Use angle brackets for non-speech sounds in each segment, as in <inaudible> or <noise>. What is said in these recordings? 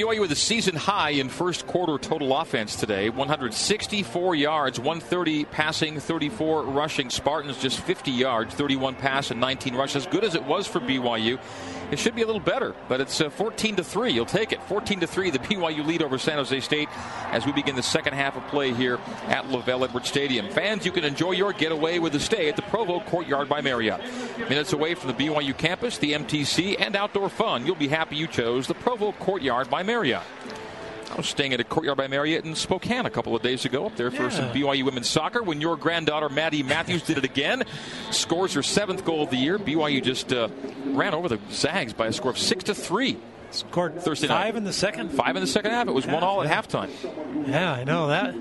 BYU with a season high in first quarter total offense today 164 yards, 130 passing, 34 rushing. Spartans just 50 yards, 31 pass, and 19 rush. As good as it was for BYU, it should be a little better, but it's uh, 14 to 3. You'll take it. 14 to 3, the BYU lead over San Jose State as we begin the second half of play here at LaVell Edwards Stadium. Fans, you can enjoy your getaway with a stay at the Provo Courtyard by Marriott. Minutes away from the BYU campus, the MTC, and outdoor fun. You'll be happy you chose the Provo Courtyard by Marriott. I was staying at a Courtyard by Marriott in Spokane a couple of days ago up there for yeah. some BYU women's soccer when your granddaughter Maddie Matthews did it again. Scores her seventh goal of the year. BYU just uh, ran over the Zags by a score of six to three. Scored Thursday five night. in the second. Five in the second half. It was one all yeah. at halftime. Yeah, I know that.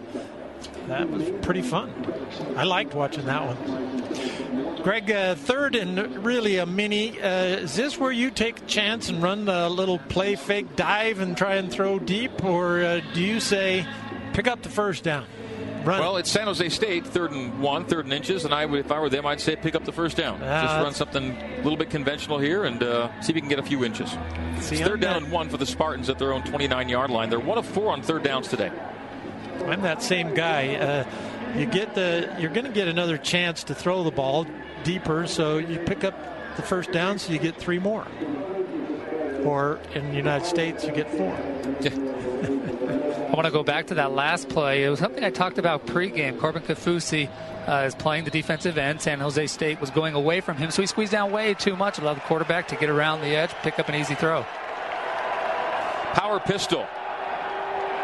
That was pretty fun. I liked watching that one. Greg, uh, third and really a mini. Uh, is this where you take a chance and run a little play fake dive and try and throw deep, or uh, do you say pick up the first down? Run. Well, it's San Jose State, third and one, third and inches, and I would, if I were them, I'd say pick up the first down. Uh, Just run something a little bit conventional here and uh, see if you can get a few inches. See, it's third down and one for the Spartans at their own 29-yard line. They're one of four on third downs today. I'm that same guy. Uh, you get the you're going to get another chance to throw the ball deeper, so you pick up the first down, so you get three more. Or in the United States, you get four. <laughs> I want to go back to that last play. It was something I talked about pregame. Corbin Kaufusi uh, is playing the defensive end. San Jose State was going away from him, so he squeezed down way too much, allowed the quarterback to get around the edge, pick up an easy throw. Power pistol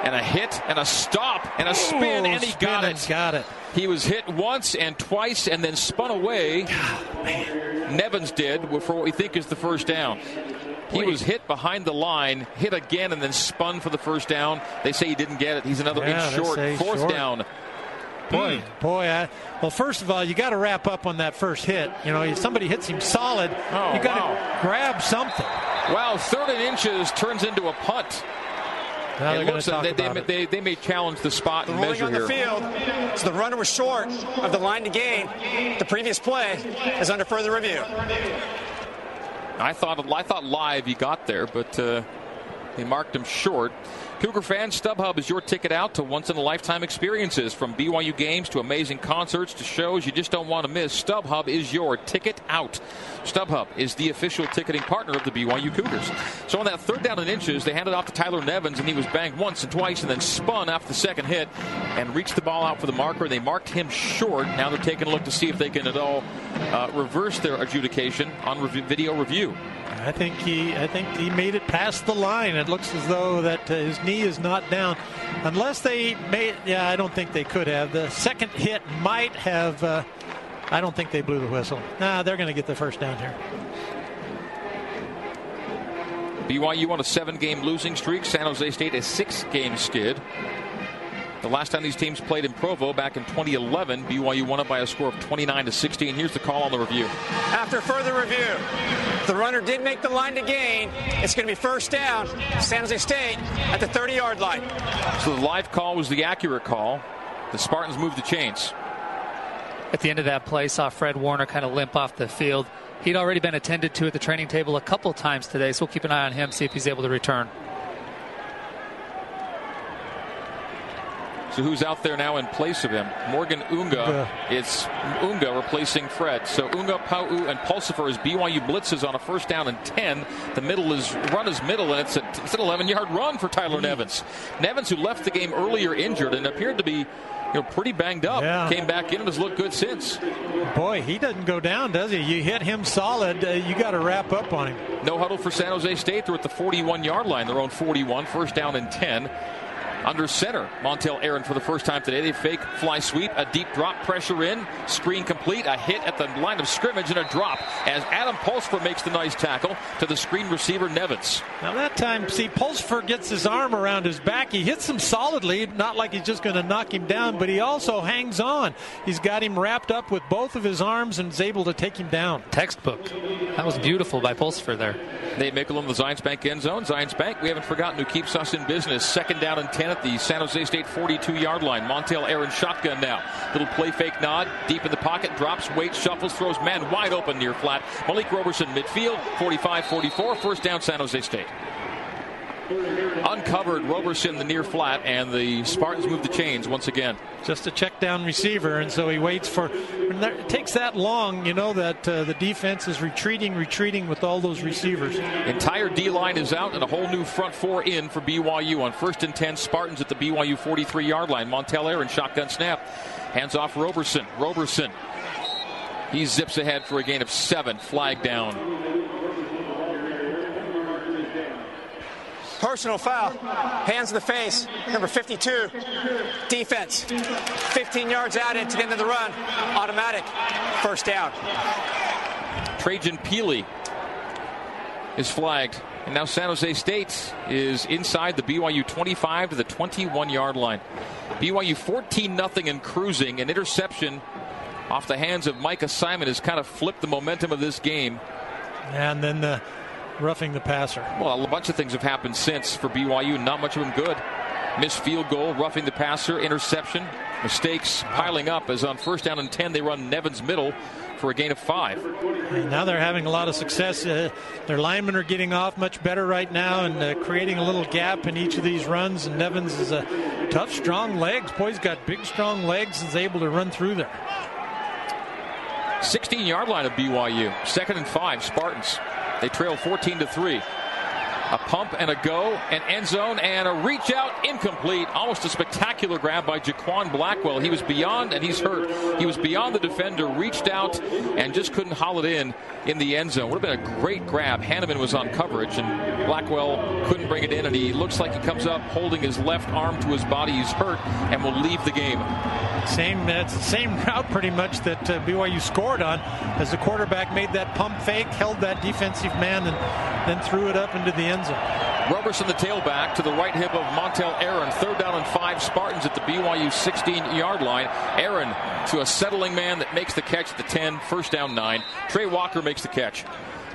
and a hit and a stop and a spin, Ooh, and he got it. Got it. He was hit once and twice and then spun away. God, Nevins did for what we think is the first down. He was hit behind the line, hit again, and then spun for the first down. They say he didn't get it. He's another yeah, inch short. Fourth short. down. Boy, mm. boy. I, well, first of all, you got to wrap up on that first hit. You know, if somebody hits him solid, oh, you got to wow. grab something. Wow, third and inches turns into a punt. Now it looks like they, they, they, they, may challenge the spot the and measure on here. the field, so the runner was short of the line to gain. The previous play is under further review. I thought I thought live he got there, but uh, they marked him short. Cougar fans, StubHub is your ticket out to once in a lifetime experiences from BYU games to amazing concerts to shows you just don't want to miss. StubHub is your ticket out. StubHub is the official ticketing partner of the BYU Cougars. So on that third down and inches, they handed off to Tyler Nevins, and he was banged once and twice and then spun after the second hit and reached the ball out for the marker. They marked him short. Now they're taking a look to see if they can at all uh, reverse their adjudication on re- video review. I think he, I think he made it past the line. It looks as though that uh, his knee is not down, unless they made. Yeah, I don't think they could have. The second hit might have. Uh, I don't think they blew the whistle. Nah, they're going to get the first down here. BYU on a seven-game losing streak. San Jose State a six-game skid. The last time these teams played in Provo back in 2011, BYU won it by a score of 29 to 16. Here's the call on the review. After further review, the runner did make the line to gain. It's going to be first down, San Jose State at the 30-yard line. So the live call was the accurate call. The Spartans moved the chains. At the end of that play, saw Fred Warner kind of limp off the field. He'd already been attended to at the training table a couple times today, so we'll keep an eye on him, see if he's able to return. So who's out there now in place of him? Morgan Unga. It's Unga replacing Fred. So Unga, Pau, and Pulsipher as BYU blitzes on a first down and 10. The middle is run is middle, and it's, a, it's an 11 yard run for Tyler Nevins. Nevins, who left the game earlier injured and appeared to be you know, pretty banged up. Yeah. Came back in and has looked good since. Boy, he doesn't go down, does he? You hit him solid, uh, you got to wrap up on him. No huddle for San Jose State. They're at the 41 yard line, their own 41, first down and 10 under center. Montel Aaron for the first time today. They fake fly sweep, a deep drop pressure in, screen complete, a hit at the line of scrimmage, and a drop as Adam Pulsipher makes the nice tackle to the screen receiver Nevins. Now that time, see, Pulsipher gets his arm around his back. He hits him solidly, not like he's just going to knock him down, but he also hangs on. He's got him wrapped up with both of his arms and is able to take him down. Textbook. That was beautiful by Pulsipher there. Nate Micklem, the Zions Bank end zone. Zions Bank, we haven't forgotten who keeps us in business. Second down and 10 at the San Jose State 42 yard line. Montel Aaron shotgun now. Little play fake nod. Deep in the pocket. Drops, weight, shuffles, throws man wide open near flat. Malik Roberson midfield. 45 44. First down San Jose State. Uncovered Roberson the near flat, and the Spartans move the chains once again. Just a check down receiver, and so he waits for. It takes that long, you know that uh, the defense is retreating, retreating with all those receivers. Entire D line is out, and a whole new front four in for BYU on first and 10. Spartans at the BYU 43 yard line. Montel Aaron shotgun snap. Hands off Roberson. Roberson. He zips ahead for a gain of seven. Flag down. Personal foul. Hands in the face. Number 52. Defense. 15 yards out into the end of the run. Automatic. First down. Trajan Pili is flagged. And now San Jose State is inside the BYU 25 to the 21 yard line. BYU 14 0 and cruising. An interception off the hands of Micah Simon has kind of flipped the momentum of this game. And then the roughing the passer. Well, a bunch of things have happened since for BYU, not much of them good. Missed field goal, roughing the passer, interception, mistakes piling up as on first down and 10 they run Nevins middle for a gain of five. And now they're having a lot of success. Uh, their linemen are getting off much better right now and uh, creating a little gap in each of these runs. And Nevins is a tough, strong legs. Boy's got big, strong legs and is able to run through there. 16 yard line of BYU. Second and five, Spartans. They trail 14 to 3. A pump and a go, an end zone, and a reach out incomplete. Almost a spectacular grab by Jaquan Blackwell. He was beyond, and he's hurt. He was beyond the defender, reached out, and just couldn't haul it in in the end zone. Would have been a great grab. Hannemann was on coverage, and Blackwell couldn't bring it in, and he looks like he comes up holding his left arm to his body. He's hurt and will leave the game. Same, it's the same route pretty much that uh, BYU scored on as the quarterback made that pump fake, held that defensive man, and then threw it up into the end zone. Roberson, the tailback, to the right hip of Montel Aaron. Third down and five Spartans at the BYU 16 yard line. Aaron to a settling man that makes the catch at the 10. First down nine. Trey Walker makes the catch.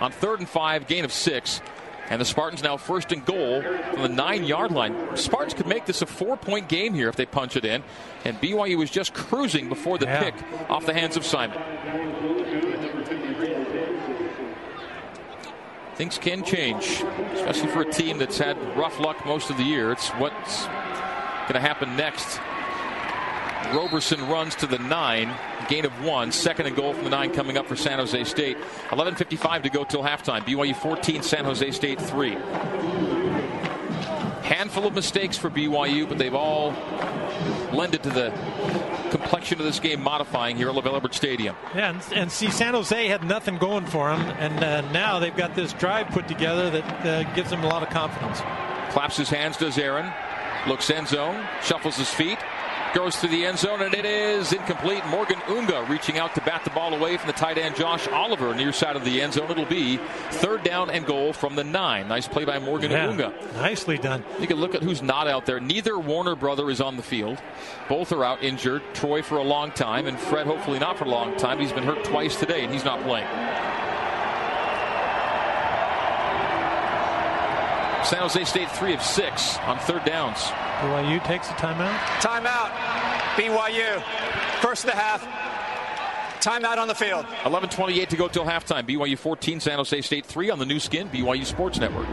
On third and five, gain of six. And the Spartans now first and goal from the nine yard line. Spartans could make this a four point game here if they punch it in. And BYU was just cruising before the yeah. pick off the hands of Simon. Things can change, especially for a team that's had rough luck most of the year. It's what's going to happen next. Roberson runs to the nine, gain of one, second and goal from the nine coming up for San Jose State. 11:55 to go till halftime. BYU 14, San Jose State three. Handful of mistakes for BYU, but they've all lended to the complexion of this game modifying here at LaVell Edwards Stadium. Yeah, and, and, see, San Jose had nothing going for them, and uh, now they've got this drive put together that uh, gives them a lot of confidence. Claps his hands, does Aaron. Looks end zone, shuffles his feet, goes through the end zone, and it is incomplete. Morgan Unga reaching out to bat the ball away from the tight end Josh Oliver near side of the end zone. It'll be third down and goal from the nine. Nice play by Morgan yeah, Unga. Nicely done. You can look at who's not out there. Neither Warner brother is on the field. Both are out injured. Troy for a long time, and Fred hopefully not for a long time. He's been hurt twice today, and he's not playing. San Jose State three of six on third downs. BYU takes a timeout. Timeout. BYU. First of the half. Timeout on the field. 11:28 to go till halftime. BYU 14, San Jose State 3 on the Nu Skin BYU Sports Network.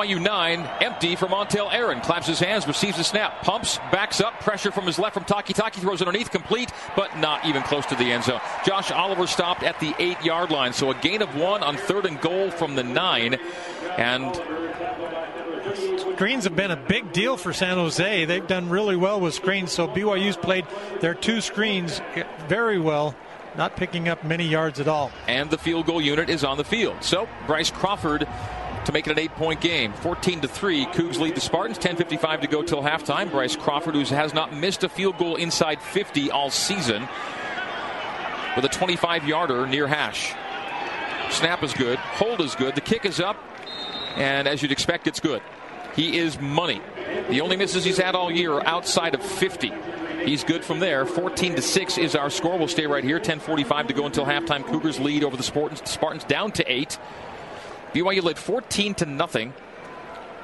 BYU 9. Empty for Montel Aaron. Claps his hands, receives the snap, pumps, backs up. Pressure from his left from Taki. Taki throws underneath, complete, but not even close to the end zone. Josh Oliver stopped at the eight yard line. So a gain of one on third and goal from the nine. And screens have been a big deal for San Jose. They've done really well with screens. So BYU's played their two screens very well not picking up many yards at all. And the field goal unit is on the field. So Bryce Crawford to make it an eight point game. 14 to 3. Cougs lead the Spartans. 10.55 to go till halftime. Bryce Crawford, who has not missed a field goal inside 50 all season, with a 25 yarder near hash. Snap is good. Hold is good. The kick is up. And as you'd expect, it's good. He is money. The only misses he's had all year are outside of 50. He's good from there. 14 to 6 is our score. We'll stay right here. 10:45 to go until halftime. Cougars lead over the Spartans. Spartans down to 8. BYU led 14 to nothing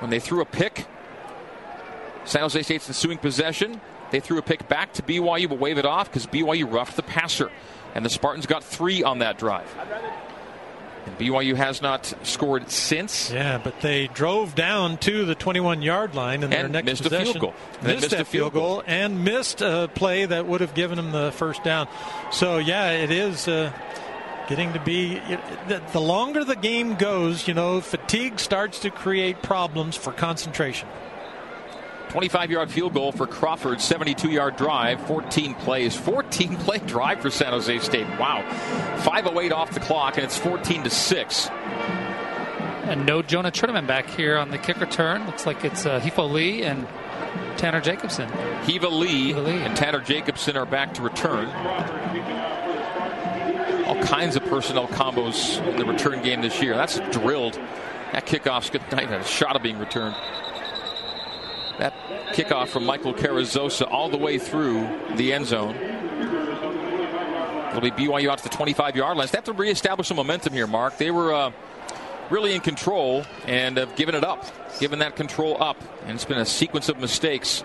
when they threw a pick. San Jose State's ensuing possession. They threw a pick back to BYU, but wave it off because BYU roughed the passer. And the Spartans got three on that drive. And BYU has not scored since. Yeah, but they drove down to the 21 yard line in their And next missed a field goal. And Missed, missed a field field goal. goal and missed a play that would have given them the first down. So, yeah, it is uh, getting to be. The, the longer the game goes, you know, fatigue starts to create problems for concentration. 25 yard field goal for Crawford, 72 yard drive, 14 plays. 14 <laughs> play drive for San Jose State. Wow. 5.08 off the clock, and it's 14 to 6. And no Jonah Trinnaman back here on the kick return. Looks like it's uh, Hifo Lee and Tanner Jacobson. Hiva Lee, Hiva Lee. and Tanner Jacobson are back to return. All kinds of personnel combos in the return game this year. That's drilled. That kickoff's <laughs> good night. A shot of being returned. That kickoff from Michael Carrizosa all the way through the end zone. It'll be BYU out to the 25 yard line. They have to reestablish some momentum here, Mark. They were uh, really in control and have given it up, given that control up. And it's been a sequence of mistakes.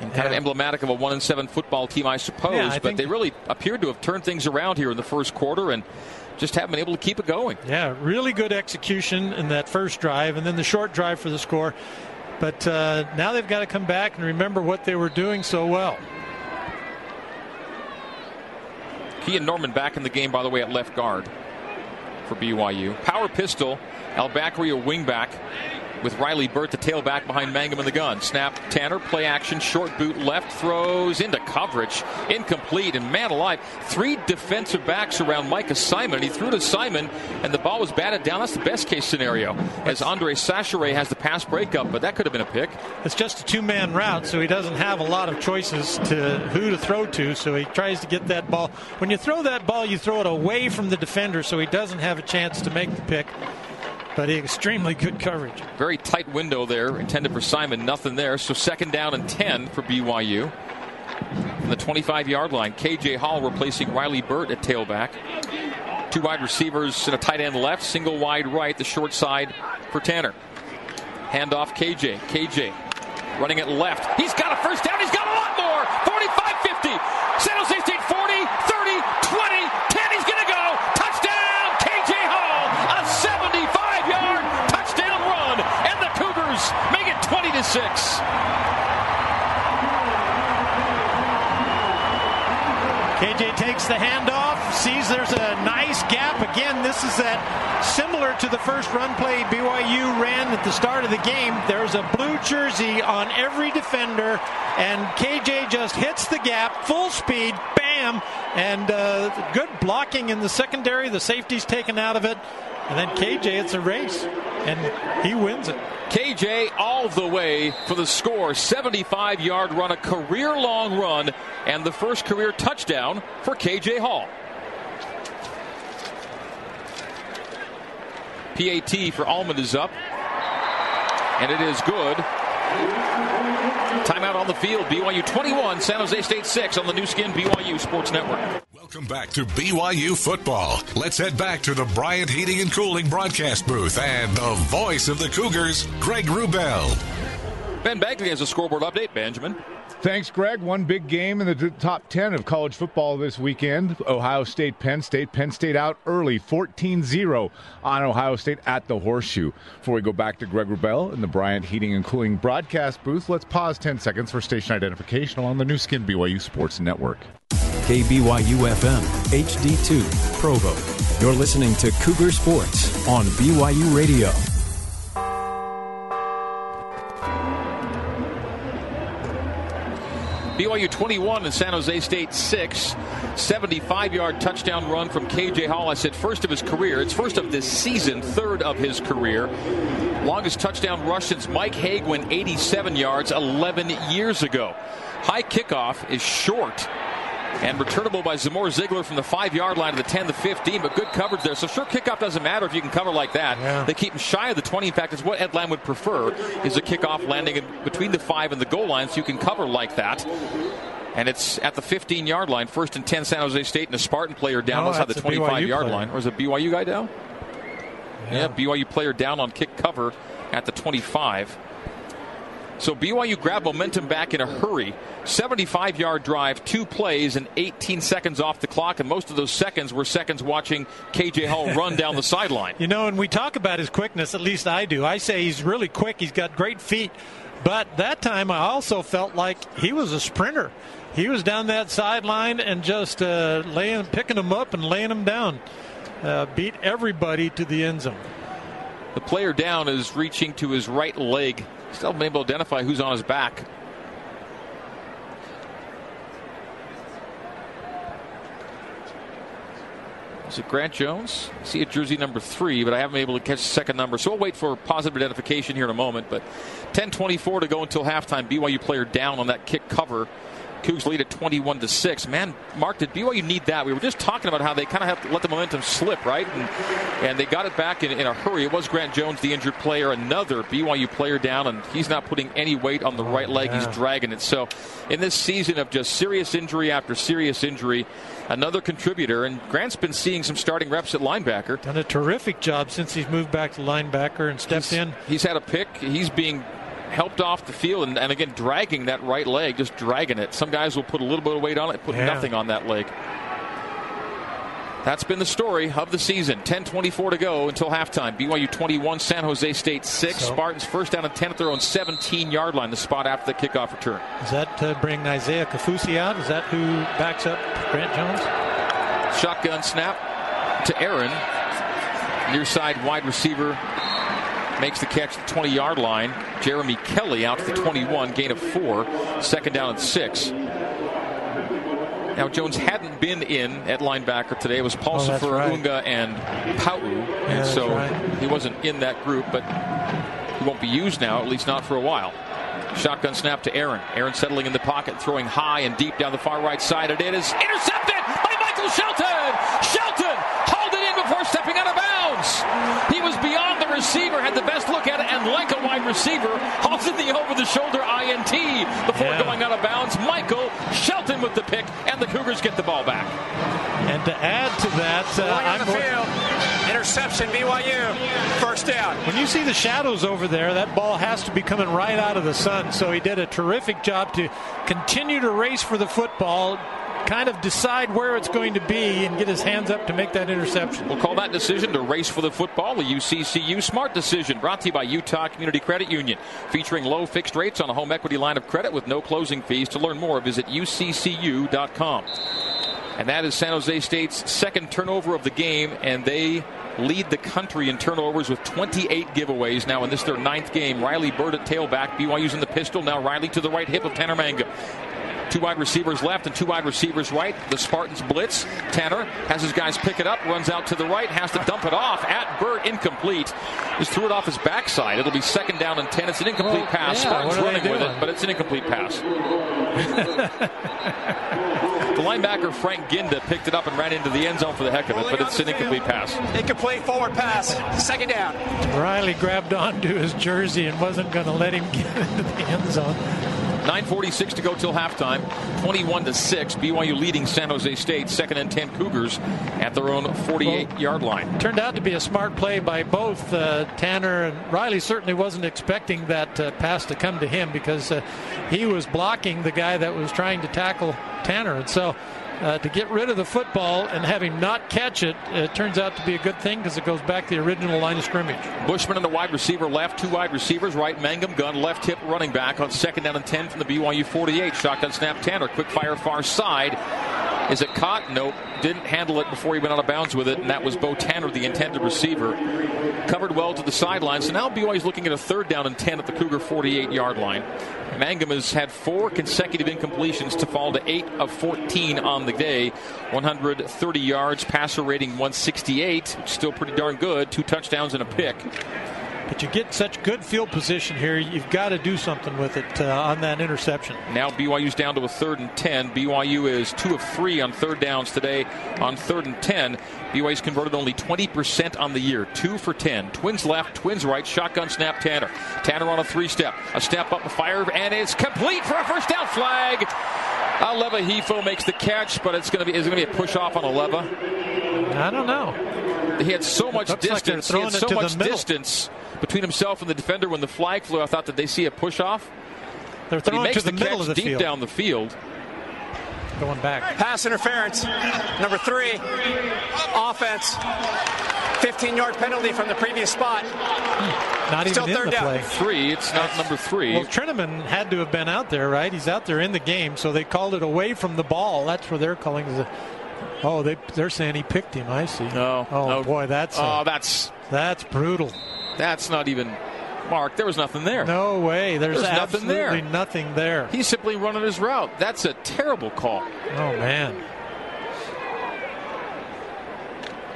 And kind of emblematic of a one and seven football team, I suppose. Yeah, I but they really appeared to have turned things around here in the first quarter and just haven't been able to keep it going. Yeah, really good execution in that first drive, and then the short drive for the score. But uh, now they've got to come back and remember what they were doing so well. Key and Norman back in the game, by the way, at left guard for BYU. Power pistol, El Bakri a wingback with Riley Burt, the tailback behind Mangum in the gun. Snap, Tanner, play action, short boot, left, throws into coverage, incomplete, and man alive, three defensive backs around Micah Simon. He threw to Simon, and the ball was batted down. That's the best case scenario, as Andre Chachere has the pass breakup, but that could have been a pick. It's just a two man route, so he doesn't have a lot of choices to who to throw to. So he tries to get that ball. When you throw that ball, you throw it away from the defender, so he doesn't have a chance to make the pick. But extremely good coverage. Very tight window there, intended for Simon. Nothing there. So second down and 10 for BYU. From the 25 yard line, KJ Hall replacing Riley Burt at tailback. Two wide receivers and a tight end left, single wide right, the short side for Tanner. Handoff KJ. KJ running it left. He's got a first down. He's got a lot more. 45 50. San Jose it 20 to 6. KJ takes the handoff, sees there's a nice gap. Again, this is that similar to the first run play BYU ran at the start of the game. There's a blue jersey on every defender, and KJ just hits the gap, full speed, bam, and uh, good blocking in the secondary. The safety's taken out of it, and then KJ, it's a race, and he wins it. KJ all the way for the score. 75 yard run, a career long run, and the first career touchdown for KJ Hall. PAT for Almond is up, and it is good. The field. BYU 21, San Jose State 6 on the Nu Skin BYU Sports Network. Welcome back to BYU football. Let's head back to the Bryant Heating and Cooling broadcast booth and the voice of the Cougars, Greg Wrubell. Ben Bagley has a scoreboard update. Benjamin. Thanks, Greg. One big game in the top 10 of college football this weekend. Ohio State, Penn State. Penn State out early, 14 0 on Ohio State at the Horseshoe. Before we go back to Greg Wrubell in the Bryant Heating and Cooling broadcast booth, let's pause 10 seconds for station identification along the Nu Skin BYU Sports Network. KBYU FM, HD2, Provo. You're listening to Cougar Sports on BYU Radio. BYU 21 and San Jose State 6. 75 yard touchdown run from KJ Hall. I said first of his career. It's first of this season, third of his career. Longest touchdown rush since Mike Haig went 87 yards 11 years ago. High kickoff is short and returnable by Zamor Ziegler from the five yard line to the 10 to 15, but good coverage there. So short kickoff doesn't matter if you can cover like that. Yeah. They keep him shy of the 20. In fact, it's what Ed Lamb would prefer is a kickoff landing in between the five and the goal line so you can cover like that. And it's at the 15 yard line, first and 10 San Jose State, and a Spartan player down No, outside the 25 yard player. line. Or is it BYU guy down? Yeah. BYU player down on kick cover at the 25. So BYU grabbed momentum back in a hurry. 75 yard drive, two plays, and 18 seconds off the clock. And most of those seconds were seconds watching KJ Hall run down the sideline. You know, and we talk about his quickness, at least I do. I say he's really quick, he's got great feet. But that time I also felt like he was a sprinter. He was down that sideline and just uh, laying, picking them up and laying them down. Uh, beat everybody to the end zone. The player down is reaching to his right leg. Still been able to identify who's on his back. Is it Grant Jones? I see a jersey number three, but I haven't been able to catch the second number. So we'll wait for positive identification here in a moment. But 10:24 to go until halftime. BYU player down on that kick cover. Cougs lead at 21 to 6. Man, Mark, did BYU need that? We were just talking about how they kind of have to let the momentum slip, right? And, and they got it back in, in, a hurry. It was Grant Jones, the injured player, another BYU player down, and he's not putting any weight on the oh, right leg. Yeah. He's dragging it. So, in this season of just serious injury after serious injury, another contributor. And Grant's been seeing some starting reps at linebacker. Done a terrific job since he's moved back to linebacker and stepped he's, in. He's had a pick. He's being helped off the field and, and, again dragging that right leg, just dragging it. Some guys will put a little bit of weight on it, put yeah. nothing on that leg. That's been the story of the season. 10:24 to go until halftime. BYU 21, San Jose State 6. So, Spartans first down and 10 at their own 17-yard line. The spot after the kickoff return. Does that uh, bring Isaiah Kaufusi out? Is that who backs up Grant Jones? Shotgun snap to Aaron. Near side wide receiver makes the catch at the 20 yard line. Jeremy Kelly out to the 21, gain of four, second down and six. Now, Jones hadn't been in at linebacker today. It was Pulsipher, oh, right. Unga, and Pau. Yeah, and so right. he wasn't in that group, but he won't be used now, at least not for a while. Shotgun snap to Aaron. Aaron settling in the pocket, throwing high and deep down the far right side. And it is intercepted by Michael Shelton. Shelton hauled it in before stepping out of bounds. He was beyond the receiver had the best look at it, and like a wide receiver, hauls in the over the shoulder INT before yeah. going out of bounds. Michael Shelton with the pick, and the Cougars get the ball back. And to add to that, uh, I'm the field. Interception, BYU. First down. When you see the shadows over there, that ball has to be coming right out of the sun. So he did a terrific job to continue to race for the football, kind of decide where it's going to be and get his hands up to make that interception. We'll call that decision to race for the football, the UCCU Smart Decision, brought to you by Utah Community Credit Union, featuring low fixed rates on a home equity line of credit with no closing fees. To learn more, visit uccu.com. And that is San Jose State's second turnover of the game, and they lead the country in turnovers with 28 giveaways now in this their ninth game. Riley Burt at tailback. BYU's in the pistol. Now Riley to the right hip of Tanner Mangum. Two wide receivers left and two wide receivers right. The Spartans blitz. Tanner has his guys pick it up, runs out to the right, has to dump it off at Burt, incomplete. Just threw it off his backside. It'll be second down and 10. It's an incomplete well, pass. Yeah, Spartans running with it, but it's an incomplete pass. <laughs> the linebacker Frank Ginda picked it up and ran into the end zone for the heck of it, but it's an incomplete pass. Incomplete forward pass. Second down. Riley grabbed onto his jersey and wasn't going to let him get into the end zone. 9.46 to go till halftime. 21 to 6. BYU leading San Jose State. Second and 10 Cougars at their own 48-yard line. Turned out to be a smart play by both uh, Tanner and Riley. Certainly wasn't expecting that uh, pass to come to him because uh, he was blocking the guy that was trying to tackle Tanner. And so uh, to get rid of the football and have him not catch it, it turns out to be a good thing because it goes back to the original line of scrimmage. Bushman and the wide receiver left, two wide receivers, right Mangum gun, left hip running back on second down and 10 from the BYU 48. Shotgun snap Tanner, quick fire far side. Is it caught? Nope. Didn't handle it before he went out of bounds with it, and that was Beau Tanner, the intended receiver. Covered well to the sideline. So now BYU's looking at a third down and 10 at the Cougar 48 yard line. Mangum has had four consecutive incompletions to fall to 8 of 14 on the day. 130 yards, passer rating 168, still pretty darn good. Two touchdowns and a pick. But you get such good field position here, you've got to do something with it uh, on that interception. Now BYU's down to a third and 10. BYU is two of three on third downs today on third and 10. BYU's converted only 20% on the year, two for 10. Twins left, twins right, shotgun snap Tanner. Tanner on a three step, a step up, a fire, and it's complete for a first down flag. Aleva Hifo makes the catch, but it's going to be is going to be a push off on Aleva. I don't know. he had so much Looks like distance. he had so much distance between himself and the defender when the flag flew. I thought that they see a push off. They're But he makes to the, the, middle catch of the deep field. down the field. Going back. Pass interference. Number three. Offense. 15 yard penalty from the previous spot. Not Still even in third the down. Three. It's not number three. Well, Trinnaman had to have been out there, right? He's out there in the game, so they called it away from the ball. That's where they're calling it. Oh, they they're saying he picked him. I see. No. Oh no. boy, that's Oh, uh, that's that's brutal. That's not even. Mark, there was nothing there. No way. There's, There's nothing there. absolutely nothing there. He's simply running his route. That's a terrible call. Oh man.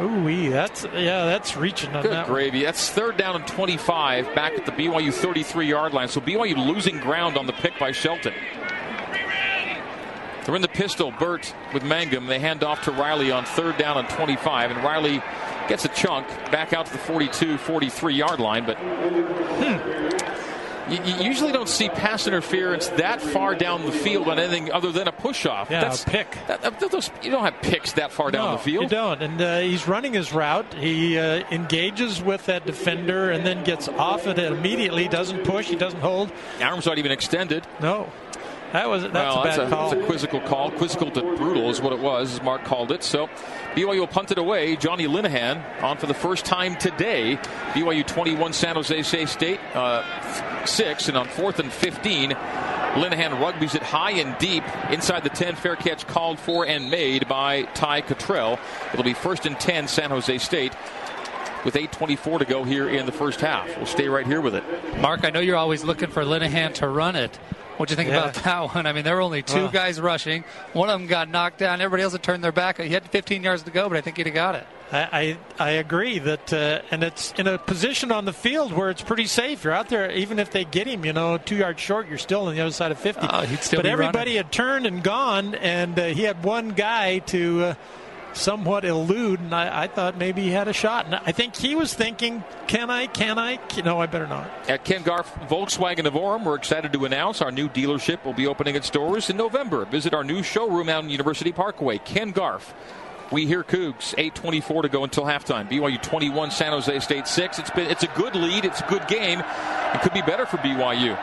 Ooh wee, that's yeah, that's reaching on Good that. gravy. That's third down and 25 back at the BYU 33 yard line. So BYU losing ground on the pick by Shelton. They're in the pistol. Burt with Mangum. They hand off to Riley on third down and 25. And Riley gets a chunk back out to the 42, 43 yard line. But hmm, you, you usually don't see pass interference that far down the field on anything other than a push off. Yeah, That's a pick. That, those, you don't have picks that far down no, the field. You don't. And uh, he's running his route. He uh, engages with that defender and then gets off it immediately. Doesn't push. He doesn't hold. The arms not even extended. No. That was that's well, a bad that's, a, call. that's a quizzical call. Quizzical to brutal is what it was, as Mark called it. So BYU will punt it away. Johnny Linehan on for the first time today. BYU 21, San Jose State uh, 6. And on fourth and 15, Linehan rugbies it high and deep inside the 10. Fair catch called for and made by Ty Cottrell. It'll be first and 10, San Jose State. With 8.24 to go here in the first half. We'll stay right here with it. Mark, I know you're always looking for Linehan to run it. What do you think Yeah. about that <laughs> one? I mean, there were only two guys rushing. One of them got knocked down. Everybody else had turned their back. He had 15 yards to go, but I think he'd have got it. I, I I agree that, uh, and it's in a position on the field where it's pretty safe. You're out there, even if they get him, you know, two yards short, you're still on the other side of 50. Oh, he'd still but everybody running. had turned and gone, and uh, he had one guy to uh, somewhat elude, and I, I thought maybe he had a shot. And I think he was thinking, can I, can I? No, I better not. At Ken Garff Volkswagen of Orem, we're excited to announce our new dealership will be opening its doors in November. Visit our new showroom out in University Parkway. Ken Garff. We hear Cougs. 8:24 to go until halftime. BYU 21, San Jose State 6. It's been it's a good lead. It's a good game. It could be better for BYU.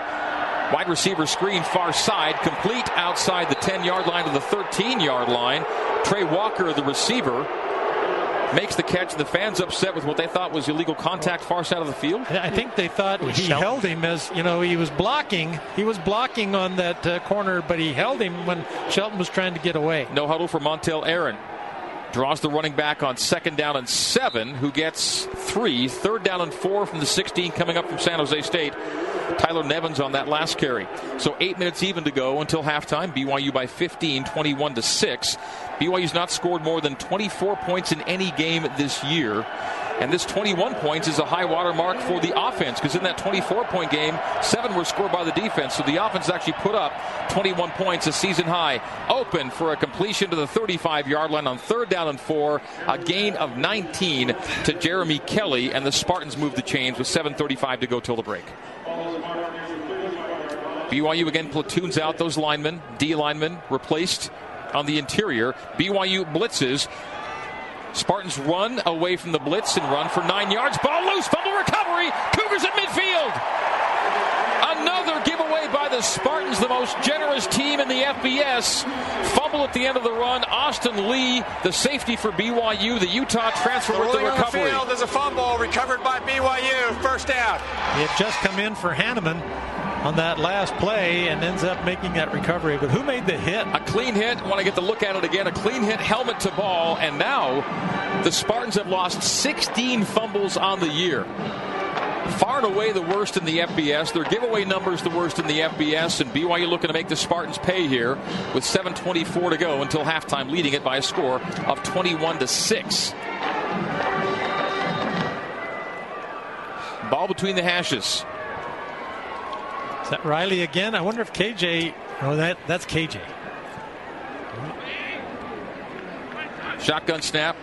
Wide receiver screen far side, complete outside the 10 yard line to the 13 yard line. Trey Walker, the receiver, makes the catch. The fans upset with what they thought was illegal contact far side of the field. I think they thought he Shelton. held him as you know he was blocking. He was blocking on that uh, corner, but he held him when Shelton was trying to get away. No huddle for Montel Aaron. Draws the running back on second down and seven, who gets three. Third down and four from the 16 coming up from San Jose State. Tyler Nevins on that last carry. So eight minutes even to go until halftime. BYU by 15, 21 to 6. BYU's not scored more than 24 points in any game this year. And this 21 points is a high water mark for the offense because in that 24 point game, seven were scored by the defense. So the offense actually put up 21 points, a season high. Open for a completion to the 35 yard line on third down and four. A gain of 19 to Jeremy Kelly. And the Spartans move the chains with 7.35 to go till the break. BYU again platoons out those linemen, D linemen replaced on the interior. BYU blitzes. Spartans run away from the blitz and run for nine yards. Ball loose, fumble recovery. Cougars at midfield. Another giveaway by the Spartans, the most generous team in the FBS. Fumble at the end of the run. Austin Lee, the safety for BYU, the Utah transfer with the Ruling on the recovery. field is a fumble recovered by BYU. First down. He had just come in for Hannemann on that last play and ends up making that recovery. But who made the hit? A clean hit. Want to get the look at it again. A clean hit, helmet to ball, and now the Spartans have lost 16 fumbles on the year. Far and away the worst in the FBS. Their giveaway numbers the worst in the FBS, and BYU looking to make the Spartans pay here with 7:24 to go until halftime, leading it by a score of 21 to six. Ball between the hashes. Is that Riley again? I wonder if KJ. Oh, that that's KJ. Shotgun snap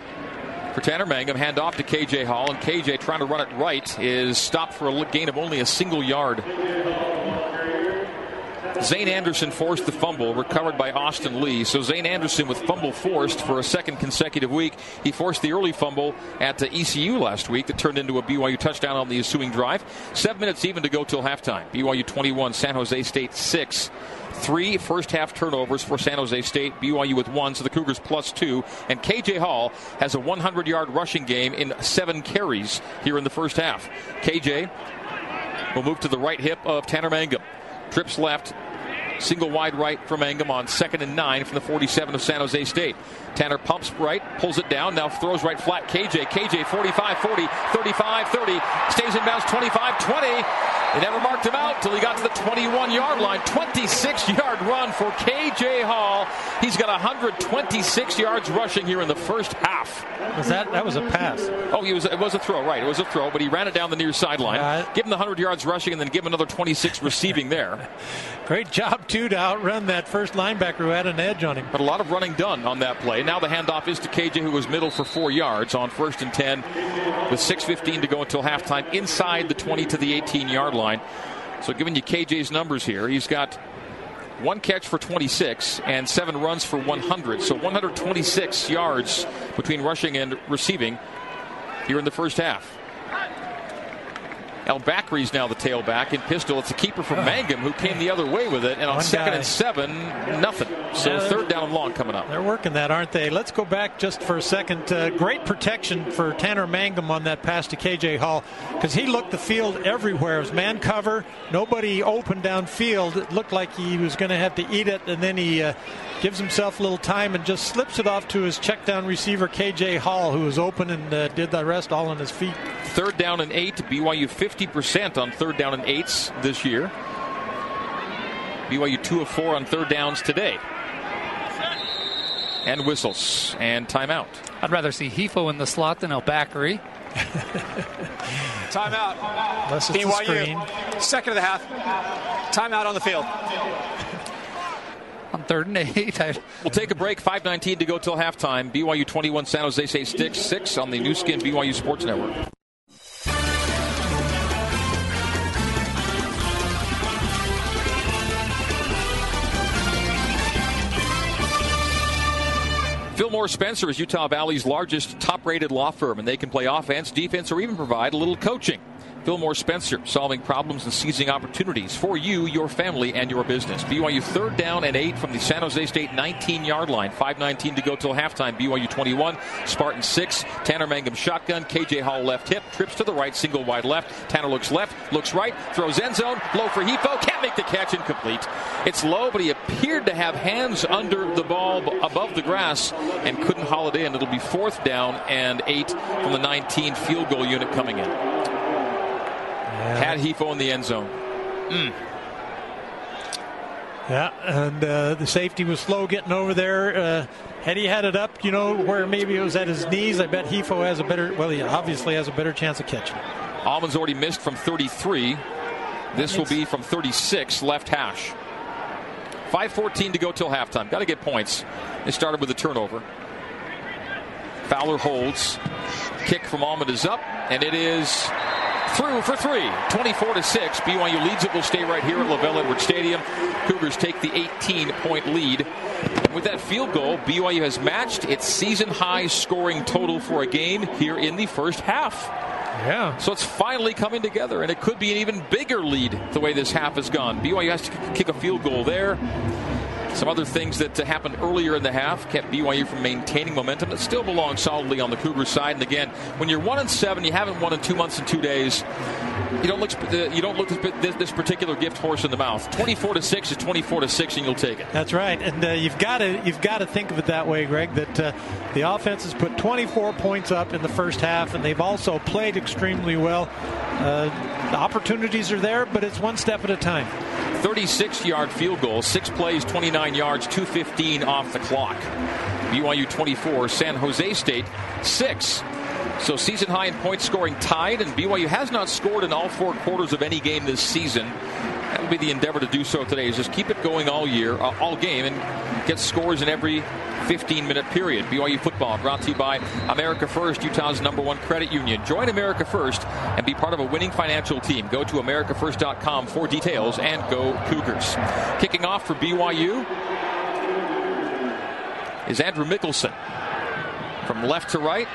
for Tanner Mangum. Hand off to KJ Hall, and KJ trying to run it right is stopped for a gain of only a single yard. Zane Anderson forced the fumble, recovered by Austin Lee. So Zane Anderson with fumble forced for a second consecutive week. He forced the early fumble at the ECU last week that turned into a BYU touchdown on the ensuing drive. Seven minutes even to go till halftime. BYU 21, San Jose State 6 three first half turnovers for San Jose State, BYU with one, so the Cougars plus two. And KJ Hall has a 100 yard rushing game in seven carries here in the first half. KJ will move to the right hip of Tanner Mangum. Trips left, Single wide right from Mangum on second and nine from the 47 of San Jose State. Tanner pumps right, pulls it down, now throws right flat. KJ, KJ 45 40, 35 30, stays in bounds 25 20. They never marked him out till he got to the 21 yard line. 26 yard run for KJ Hall. He's got 126 yards rushing here in the first half. Was that that was a pass? Oh, he was it was a throw, right? It was a throw, but he ran it down the near sideline. Uh, give him the 100 yards rushing and then give him another 26 <laughs> receiving there. Great job too to outrun that first linebacker who had an edge on him. But a lot of running done on that play. Now the handoff is to KJ, who was middle for four yards on first and 10 with 6.15 to go until halftime inside the 20 to the 18 yard line. So giving you KJ's numbers here, he's got one catch for 26 and seven runs for 100. So 126 yards between rushing and receiving here in the first half. El Bakri's now the tailback in pistol. It's a keeper from oh. Mangum who came the other way with it. And on One second guy. and seven, nothing. So yeah, third down and long coming up. They're working that, aren't they? Let's go back just for a second. Uh, great protection for Tanner Mangum on that pass to KJ Hall because he looked the field everywhere. It was man cover, nobody open downfield. It looked like he was going to have to eat it, and then he uh, gives himself a little time and just slips it off to his check down receiver KJ Hall, who was open and uh, did the rest all on his feet. Third down and eight. BYU 50 50% on third down and eights this year. BYU 2 of 4 on third downs today. And whistles and timeout. I'd rather see Hifo in the slot than El Bakri. <laughs> timeout. BYU. Second of the half. Timeout on the field. On third and eight. we'll take a break. 5.19 to go till halftime. BYU 21, San Jose State 6 on the Nu Skin BYU Sports Network. Fillmore Spencer is Utah Valley's largest top rated law firm, and they can play offense, defense, or even provide a little coaching. Fillmore Spencer, solving problems and seizing opportunities for you, your family, and your business. BYU third down and eight from the San Jose State 19 yard line. 5.19 to go till halftime. BYU 21, Spartan 6. Tanner Mangum shotgun. KJ Hall left hip. Trips to the right, single wide left. Tanner looks left, looks right, throws end zone. Low for Hifo. Can't make the catch incomplete. It's low, but he appeared to have hands under the ball above the grass and couldn't haul it in. It'll be fourth down and eight from the 19 field goal unit coming in. Yeah. Had Hifo in the end zone. Mm. Yeah, and uh, the safety was slow getting over there. Uh, had he had it up, you know, where maybe it was at his knees, I bet Hifo has a better, well, he obviously has a better chance of catching it. Almond's already missed from 33. This will be from 36, left hash. 5.14 to go till halftime. Got to get points. They started with a turnover. Fowler holds. Kick from Almond is up, and it is through for three. 24 to 6. BYU leads it. Will stay right here at LaVell Edwards Stadium. Cougars take the 18 point lead. With that field goal, BYU has matched its season high scoring total for a game here in the first half. Yeah. So it's finally coming together, and it could be an even bigger lead the way this half has gone. BYU has to kick a field goal there. Some other things that happened earlier in the half kept BYU from maintaining momentum that still belongs solidly on the Cougar side. And again, when you're one and seven, you haven't won in two months and two days. You don't look. You don't look this particular gift horse in the mouth. Twenty-four to six is twenty-four to six, and you'll take it. That's right, and uh, you've got to you've got to think of it that way, Greg. That uh, the offense has put 24 points up in the first half, and they've also played extremely well. Uh, the opportunities are there, but it's one step at a time. 36 yard field goal, six plays, 29 yards, 215 off the clock. BYU 24, San Jose State 6. So season high in point scoring tied, and BYU has not scored in all four quarters of any game this season. That will be the endeavor to do so today. Is just keep it going all year, uh, all game, and get scores in every 15 minute period. BYU football brought to you by America First, Utah's number one credit union. Join America First and be part of a winning financial team. Go to AmericaFirst.com for details and go Cougars. Kicking off for BYU is Andrew Mickelson. From left to right,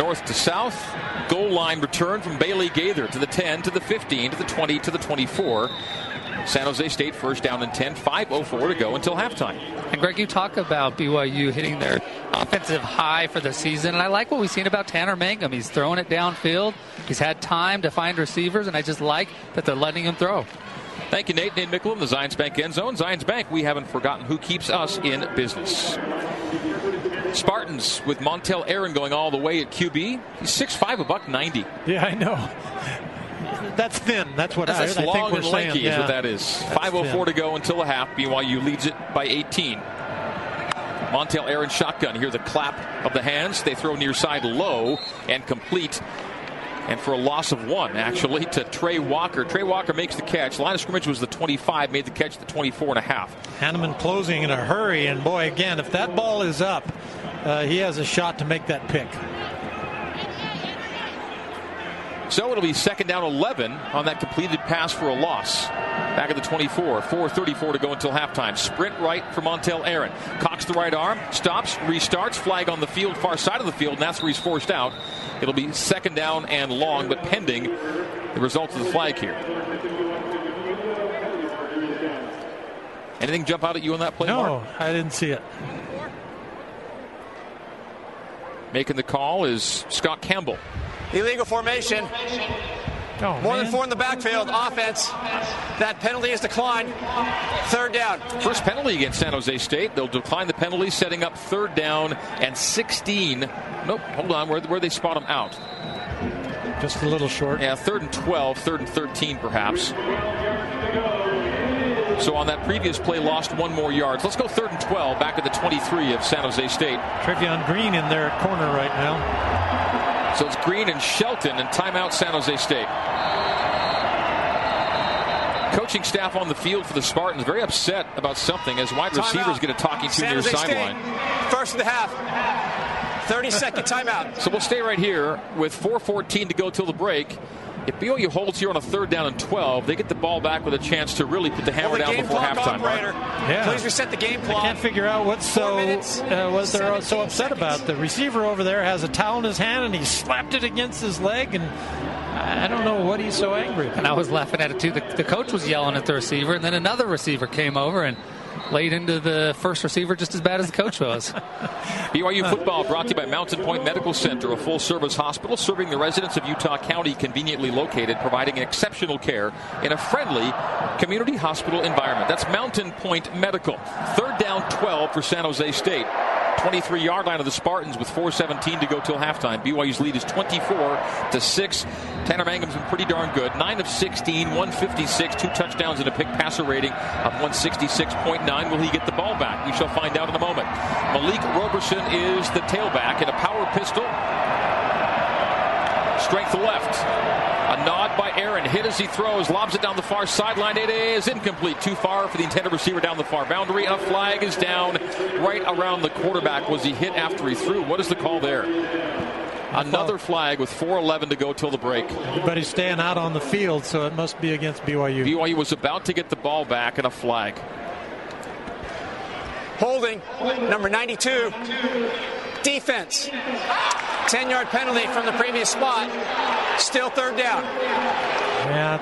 north to south, goal line return from Bailey Gaither to the 10, to the 15, to the 20, to the 24. San Jose State first down and 10, 5.04 to go until halftime. And Greg, you talk about BYU hitting their offensive high for the season, and I like what we've seen about Tanner Mangum. He's throwing it downfield. He's had time to find receivers, and I just like that they're letting him throw. Thank you, Nate. Nate Micklem, the Zions Bank end zone. Zions Bank, we haven't forgotten who keeps us in business. Spartans with Montel Aaron going all the way at QB. He's 6'5", a buck 90. Yeah, I know. That's thin. That's what That's I, I long think we're and saying. lanky yeah. is what that is. That's 5.04 thin. to go until the half. BYU leads it by 18. Montel Aaron shotgun. Hear the clap of the hands. They throw near side low and complete. And for a loss of one, actually, to Trey Walker. Trey Walker makes the catch. Line of scrimmage was the 25, made the catch at the 24 and a half. Hannemann closing in a hurry, and boy, again, if that ball is up, uh, he has a shot to make that pick. So it'll be second down 11 on that completed pass for a loss. Back at the 24, 4.34 to go until halftime. Sprint right for Montel Aaron. Cocks the right arm, stops, restarts, flag on the field, far side of the field, and that's where he's forced out. It'll be second down and long, but pending the result of the flag here. Anything jump out at you on that play, No, Mark? I didn't see it. Making the call is Scott Campbell. Illegal formation. Oh, More man. than four in the backfield. Offense. That penalty is declined. Third down. First penalty against San Jose State. They'll decline the penalty, setting up third down and 16. Nope, hold on. Where where they spot them out? Just a little short. Yeah, third and 12, third and 13, perhaps. So on that previous play, lost one more yards. Let's go third and 12, back at the 23 of San Jose State. Trevion Green in their corner right now. So it's Green and Shelton and timeout San Jose State. Coaching staff on the field for the Spartans very upset about something as wide receivers Timeout. get a talking to San near Jose sideline. First of the half. 30 second timeout. So we'll stay right here with 4.14 to go till the break. If BYU holds here on a third down and 12, they get the ball back with a chance to really put the hammer Will the down game before clock halftime. Mark. operator. Yeah. Please reset the game plan. I can't figure out what's so Four minutes, uh, what they're so 17 upset about. The receiver over there has a towel in his hand and he slapped it against his leg, and I don't know what he's so angry about. And I was laughing at it too. The, the coach was yelling at the receiver, and then another receiver came over and laid into the first receiver just as bad as the coach was. <laughs> BYU football brought to you by Mountain Point Medical Center, a full service hospital serving the residents of Utah County, conveniently located, providing exceptional care in a friendly community hospital environment. That's Mountain Point Medical. Third down 12 for San Jose State. 23 yard line of the Spartans with 4.17 to go till halftime. BYU's lead is 24 to 6. Tanner Mangum's been pretty darn good. 9 of 16, 156, two touchdowns and a pick passer rating of 166.9. Will he get the ball back? We shall find out in a moment. Malik Roberson is the tailback in a power pistol. Strength left. A nod by Aaron. Hit as he throws. Lobs it down the far sideline. It is incomplete. Too far for the intended receiver down the far boundary. And a flag is down right around the quarterback. Was he hit after he threw? What is the call there? Another flag with 4.11 to go till the break. Everybody's staying out on the field, so it must be against BYU. BYU was about to get the ball back and a flag. Holding. Number 92. Defense. 10 yard penalty from the previous spot. Still third down. Yeah,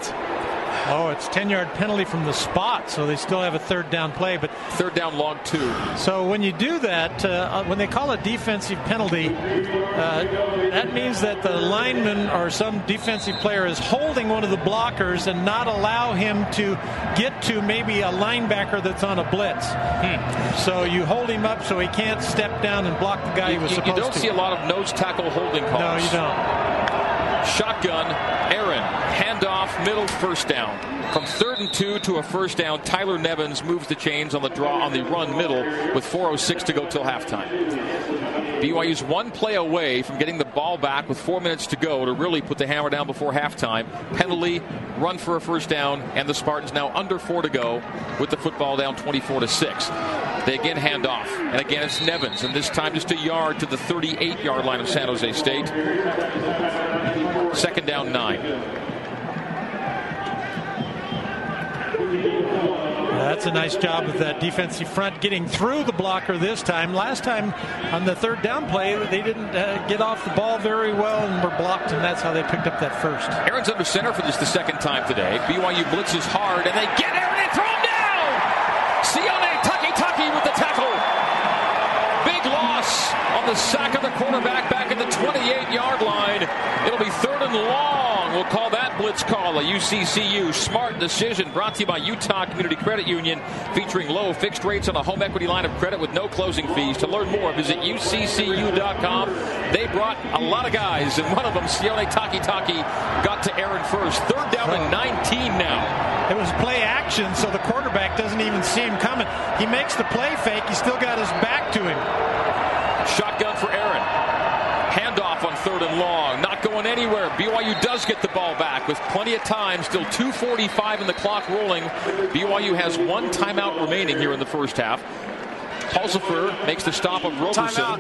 oh, it's 10 yard penalty from the spot, so they still have a third down play. But Third down long two. so when you do that, uh, when they call a defensive penalty, uh, that means that the lineman or some defensive player is holding one of the blockers and not allow him to get to maybe a linebacker that's on a blitz. So you hold him up so he can't step down and block the guy You, he was you- you supposed don't to. see a lot of nose tackle holding calls. no, you don't. Shotgun, Aaron, handoff, middle, first down. From third and two to a first down, Tyler Nevins moves the chains on the draw on the run middle with 4.06 to go till halftime. BYU's one play away from getting the ball back with four minutes to go to really put the hammer down before halftime. Penalty, run for a first down, and the Spartans now under four to go with the football down 24 to 6. They again hand off. And again, it's Nevins. And this time just a yard to the 38 yard line of San Jose State. Second down, nine. That's a nice job of that defensive front getting through the blocker this time. Last time on the third down play, they didn't uh, get off the ball very well and were blocked, and that's how they picked up that first. Aaron's under center for this the second time today. BYU blitzes hard, and they get Aaron and throw him down. Sione Takitaki with the tackle. Big loss on the sack of the quarterback back at the 28 yard line. It'll be third and long. We'll call that blitz call a UCCU smart decision brought to you by Utah Community Credit Union featuring low fixed rates on a home equity line of credit with no closing fees. To learn more, visit UCCU.com. They brought a lot of guys, and one of them, Sione Takitaki, got to Aaron first. Third down and 19 now. It was play action, so the quarterback doesn't even see him coming. He makes the play fake. He still got his back to him. Shotgun for Aaron. Handoff on third and long. Not going anywhere. BYU does get the ball back with plenty of time. Still 2.45 in the clock rolling. BYU has one timeout remaining here in the first half. Pulsifer makes the stop of Roberson. Timeout.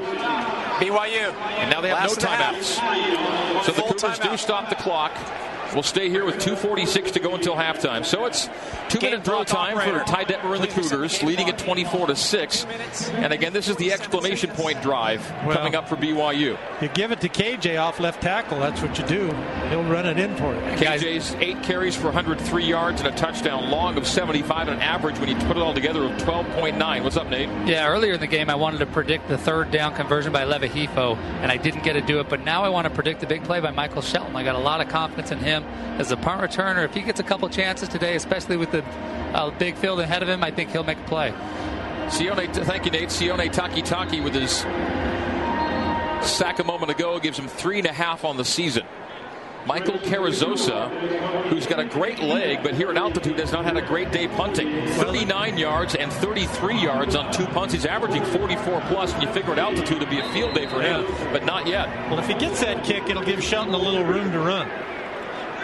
BYU. And now they have Last no timeouts. So the Full Cougars do stop the clock. We'll stay here with 2.46 to go until halftime. So it's two minute throw clock time for. Ty Detmer and the Cougars, leading at 24 to 6. And again, this is the exclamation point drive Well- coming up for BYU. You give it to KJ off left tackle. That's what you do. He'll run it in for you. Guys- KJ's eight carries for 103 yards and a touchdown, long of 75, and an average when you put it all together of 12.9. What's up, Nate? Yeah, earlier in the game, I wanted to predict the third down conversion by Levahifo, and I didn't get to do it. But now I want to predict the big play by Michael Shelton. I got a lot of confidence in him as a punt returner. If he gets a couple chances today, especially with the uh, big field ahead of him, I think he'll make a play. Sione, thank you, Nate. Sione Takitaki with his sack a moment ago gives him three and a half on the season. Michael Carrizosa, who's got a great leg, but here at altitude has not had a great day punting. 39 yards and 33 yards on two punts. He's averaging 44 plus, and you figure at altitude it'd be a field day for him, but not yet. Well, if he gets that kick, it'll give Shelton a little room to run.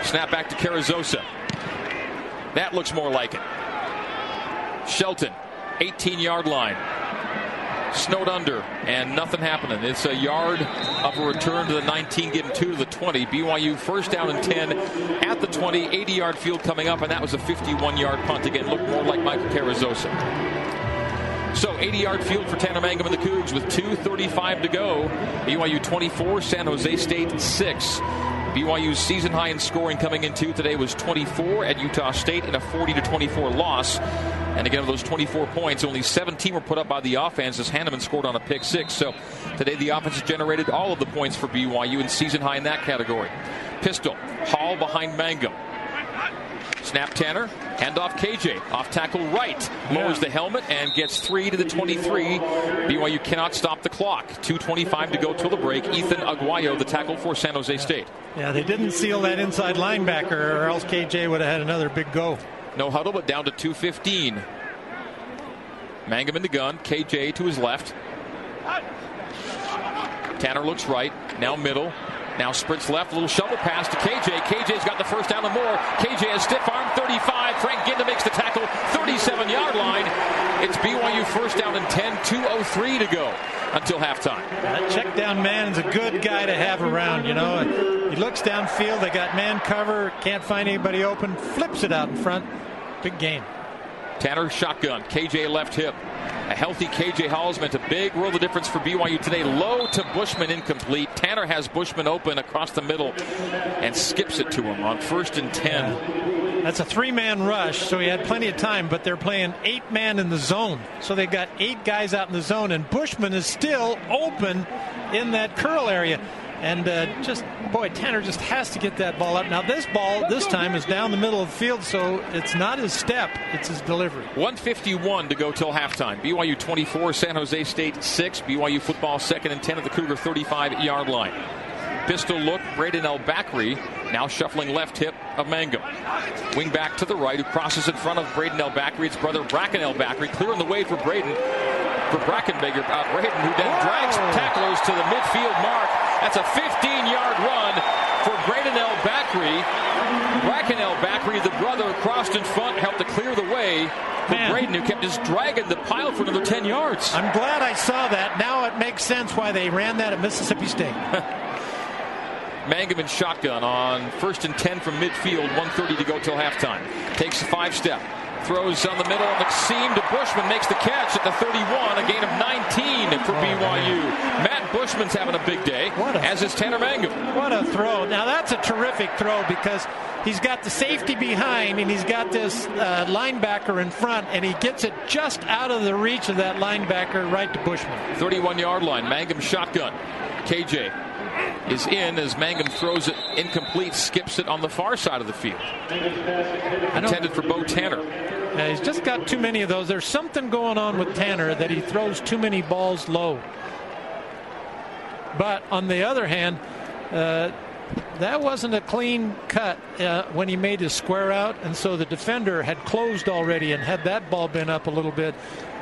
Snap back to Carrizosa. That looks more like it. Shelton, 18 yard line. Snowed under and nothing happening. It's a yard of a return to the 19, getting two to the 20. BYU first down and 10 at the 20, 80 yard field coming up, and that was a 51 yard punt. Again, looked more like Michael Carrizosa. So 80 yard field for Tanner Mangum and the Cougs with 2.35 to go. BYU 24, San Jose State 6. BYU's season high in scoring coming into today was 24 at Utah State in a 40 to 24 loss. And again, of those 24 points, only 17 were put up by the offense as Hannemann scored on a pick six. So today the offense has generated all of the points for BYU and season high in that category. Pistol, Hall behind Mangum. Snap Tanner, hand off KJ, off tackle right, lowers the helmet and gets three to the 23. BYU cannot stop the clock. 2.25 to go till the break. Ethan Aguayo, the tackle for San Jose State. Yeah, they didn't seal that inside linebacker, or else KJ would have had another big go. No huddle, but down to 2.15. Mangum in the gun, KJ to his left. Tanner looks right, now middle. Now sprints left, little shovel pass to KJ. KJ's got the first down and more. KJ has stiff arm, 35. Frank Ginda makes the tackle, 37 yard line. It's BYU first down and 10, 2.03 to go until halftime. That check down man is a good guy to have around, you know. He looks downfield, they got man cover, can't find anybody open, flips it out in front. Big game. Tanner shotgun, KJ left hip. A healthy KJ Hall's meant a big world of difference for BYU today. Low to Bushman incomplete. Tanner has Bushman open across the middle and skips it to him on first and 10. That's a three man rush, so he had plenty of time, but they're playing eight man in the zone. So they've got eight guys out in the zone, and Bushman is still open in that curl area. And uh, just, boy, Tanner just has to get that ball up. Now, this ball, this time, is down the middle of the field, so it's not his step, it's his delivery. 151 to go till halftime. BYU 24, San Jose State 6. BYU football second and 10 at the Cougar 35 yard line. Pistol look, Braden El Bakri now shuffling left hip of Mangum. Wing back to the right, who crosses in front of Braden El Bakri. It's brother Bracken El Bakri, clearing the way for Braden. For Brackenbegger, uh, Braden, who then drags tacklers to the midfield mark. That's a 15 yard run for Braden El Bakri. Bracken El Bakri, the brother, crossed in front, helped to clear the way for Man. Braden, who kept just dragging the pile for another 10 yards. I'm glad I saw that. Now it makes sense why they ran that at Mississippi State. <laughs> Mangum in shotgun on first and 10 from midfield, 130 to go till halftime. Takes a five step. Throws on the middle on the seam to Bushman, makes the catch at the 31, a gain of 19 for BYU. Matt Bushman's having a big day, a- as is Tanner Mangum. What a throw. Now that's a terrific throw because he's got the safety behind and he's got this uh, linebacker in front and he gets it just out of the reach of that linebacker right to Bushman. 31 yard line. Mangum shotgun. KJ is in as Mangum throws it incomplete, skips it on the far side of the field. Intended for Beau Tanner. Uh, he's just got too many of those. There's something going on with Tanner that he throws too many balls low. But on the other hand, uh, that wasn't a clean cut uh, when he made his square out, and so the defender had closed already. And had that ball been up a little bit,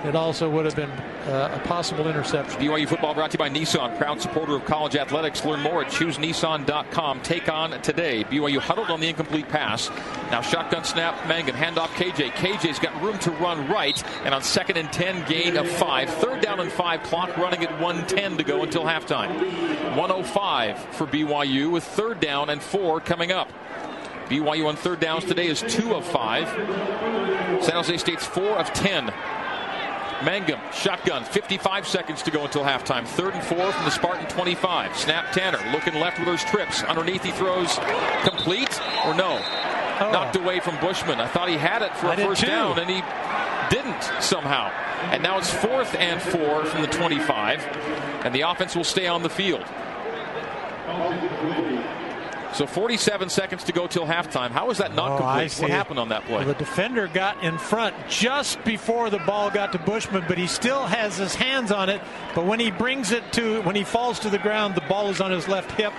it also would have been uh, a possible interception. BYU football brought to you by Nissan, proud supporter of college athletics. Learn more at choosenissan.com. Take on today. BYU huddled on the incomplete pass. Now shotgun snap, Mangum, handoff KJ. KJ's got room to run right, and on second and 10, gain of five. Third down and five, clock running at 110 to go until halftime. 105 for BYU with third down and four coming up. BYU on third downs today is two of five. San Jose State's four of 10. Mangum, shotgun, 55 seconds to go until halftime. Third and four from the Spartan 25. Snap Tanner, looking left with those trips. Underneath he throws complete or no? Oh. Knocked away from Bushman. I thought he had it for I a first too. down, and he didn't somehow. And now it's fourth and four from the 25, and the offense will stay on the field. So 47 seconds to go till halftime. How was that not Oh, complete? What happened on that play? Well, the defender got in front just before the ball got to Bushman, but he still has his hands on it. But when he brings it to, when he falls to the ground, the ball is on his left hip,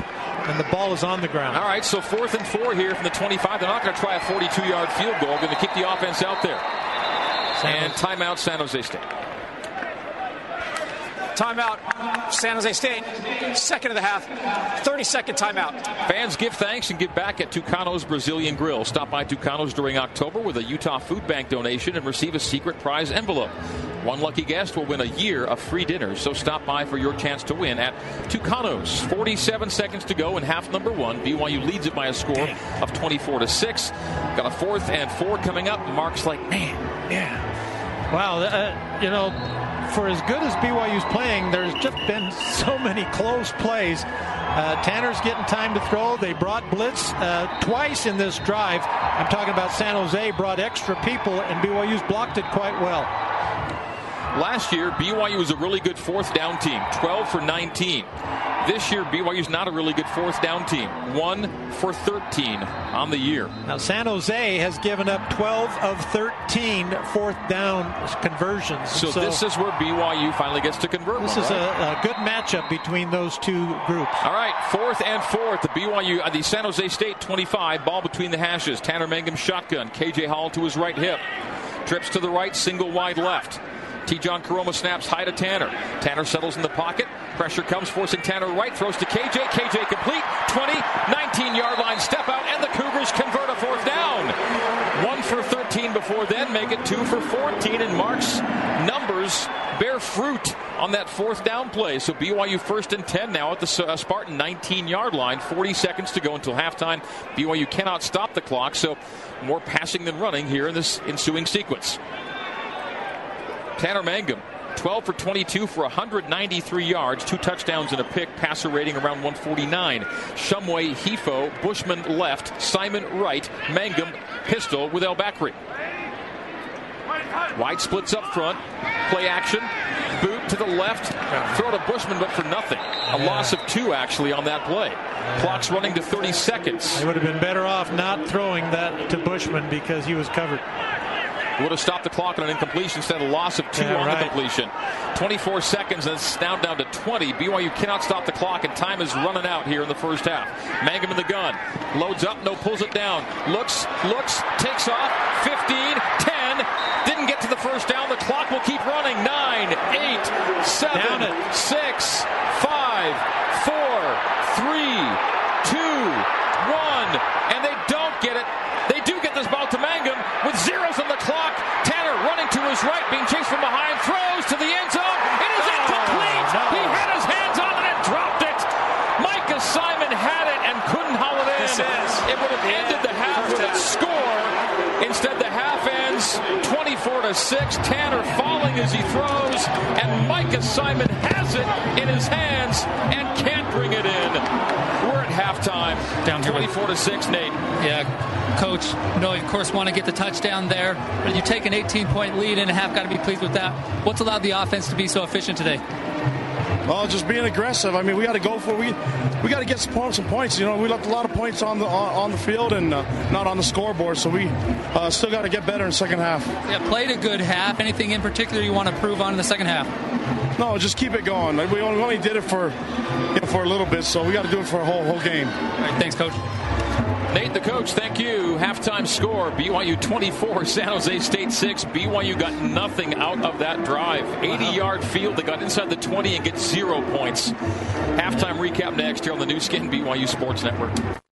and the ball is on the ground. All right, so fourth and four here from the 25. They're not going to try a 42 yard field goal. Going to keep the offense out there. And timeout, San Jose State. Timeout, San Jose State. Second of the half. 30 second timeout. Fans give thanks and give back at Tucano's Brazilian Grill. Stop by Tucano's during October with a Utah Food Bank donation and receive a secret prize envelope. One lucky guest will win a year of free dinners, so stop by for your chance to win at Tucano's. 47 seconds to go in half number one. BYU leads it by a score of 24 to 6. Got a fourth and four coming up. Mark's like, man, Yeah. Wow, uh, you know, for as good as BYU's playing, there's just been so many close plays. Uh, Tanner's getting time to throw. They brought blitz uh, twice in this drive. I'm talking about San Jose brought extra people, and BYU's blocked it quite well. Last year, BYU was a really good fourth down team, 12 for 19. This year, BYU's not a really good fourth down team, 1 for 13 on the year. Now, San Jose has given up 12 of 13 fourth down conversions. So, this is where BYU finally gets to convert. this one, is right? a, a good matchup between those two groups. All right, fourth and fourth. The BYU, the San Jose State 25, ball between the hashes. Tanner Mangum shotgun. KJ Hall to his right hip. Trips to the right, single wide left. Tejan Koroma snaps high to Tanner. Tanner settles in the pocket. Pressure comes, forcing Tanner right. Throws to KJ. KJ complete. 20, 19 yard line step out, and the Cougars convert a fourth down. One for 13 before then, make it two for 14, and Mark's numbers bear fruit on that fourth down play. So BYU first and 10 now at the uh, Spartan 19 yard line. 40 seconds to go until halftime. BYU cannot stop the clock, so more passing than running here in this ensuing sequence. Tanner Mangum, 12 for 22 for 193 yards, two touchdowns and a pick, passer rating around 149. Shumway, Hifo, Bushman left, Simon right, Mangum pistol with El Bakri. Wide splits up front, play action, boot to the left, throw to Bushman, but for nothing. A loss of two actually on that play. Clock's running to 30 seconds. They would have been better off not throwing that to Bushman because he was covered. Would have stopped the clock on an incompletion instead of a loss of two Yeah, on right. the completion. 24 seconds and it's now down to 20. BYU cannot stop the clock and time is running out here in the first half. Mangum in the gun. Loads up, no pulls it down. Looks, looks, takes off. 15, 10. Didn't get to the first down. The clock will keep running. 9, 8, 7, Down it. 6, 5, 4, 3, 2, 1. And they don't get would have ended the half with a score. Instead, the half ends 24 to 6. Tanner as he throws, and Micah Simon has it in his hands and can't bring it in. We're at halftime. Down here 24 to 6, Nate. Yeah, coach. No, of course, want to get the touchdown there. But you take an 18 point lead in a half. Got to be pleased with that. What's allowed the offense to be so efficient today? Well, just being aggressive. I mean, we got to go for we we got to get some points. Some points. You know, we left a lot of points on the on, on the field and uh, not on the scoreboard. So we uh, still got to get better in the second half. Yeah, played a good half. Anything in particular you want to prove on in the second half? No, just keep it going. We only, did it for you know, for a little bit, so we got to do it for a whole whole game. All right, thanks, coach. Nate, the coach, thank you. Halftime score BYU 24, San Jose State 6. BYU got nothing out of that drive. 80 yard field. They got inside the 20 and get zero points. Halftime recap next here on the Nu Skin BYU Sports Network.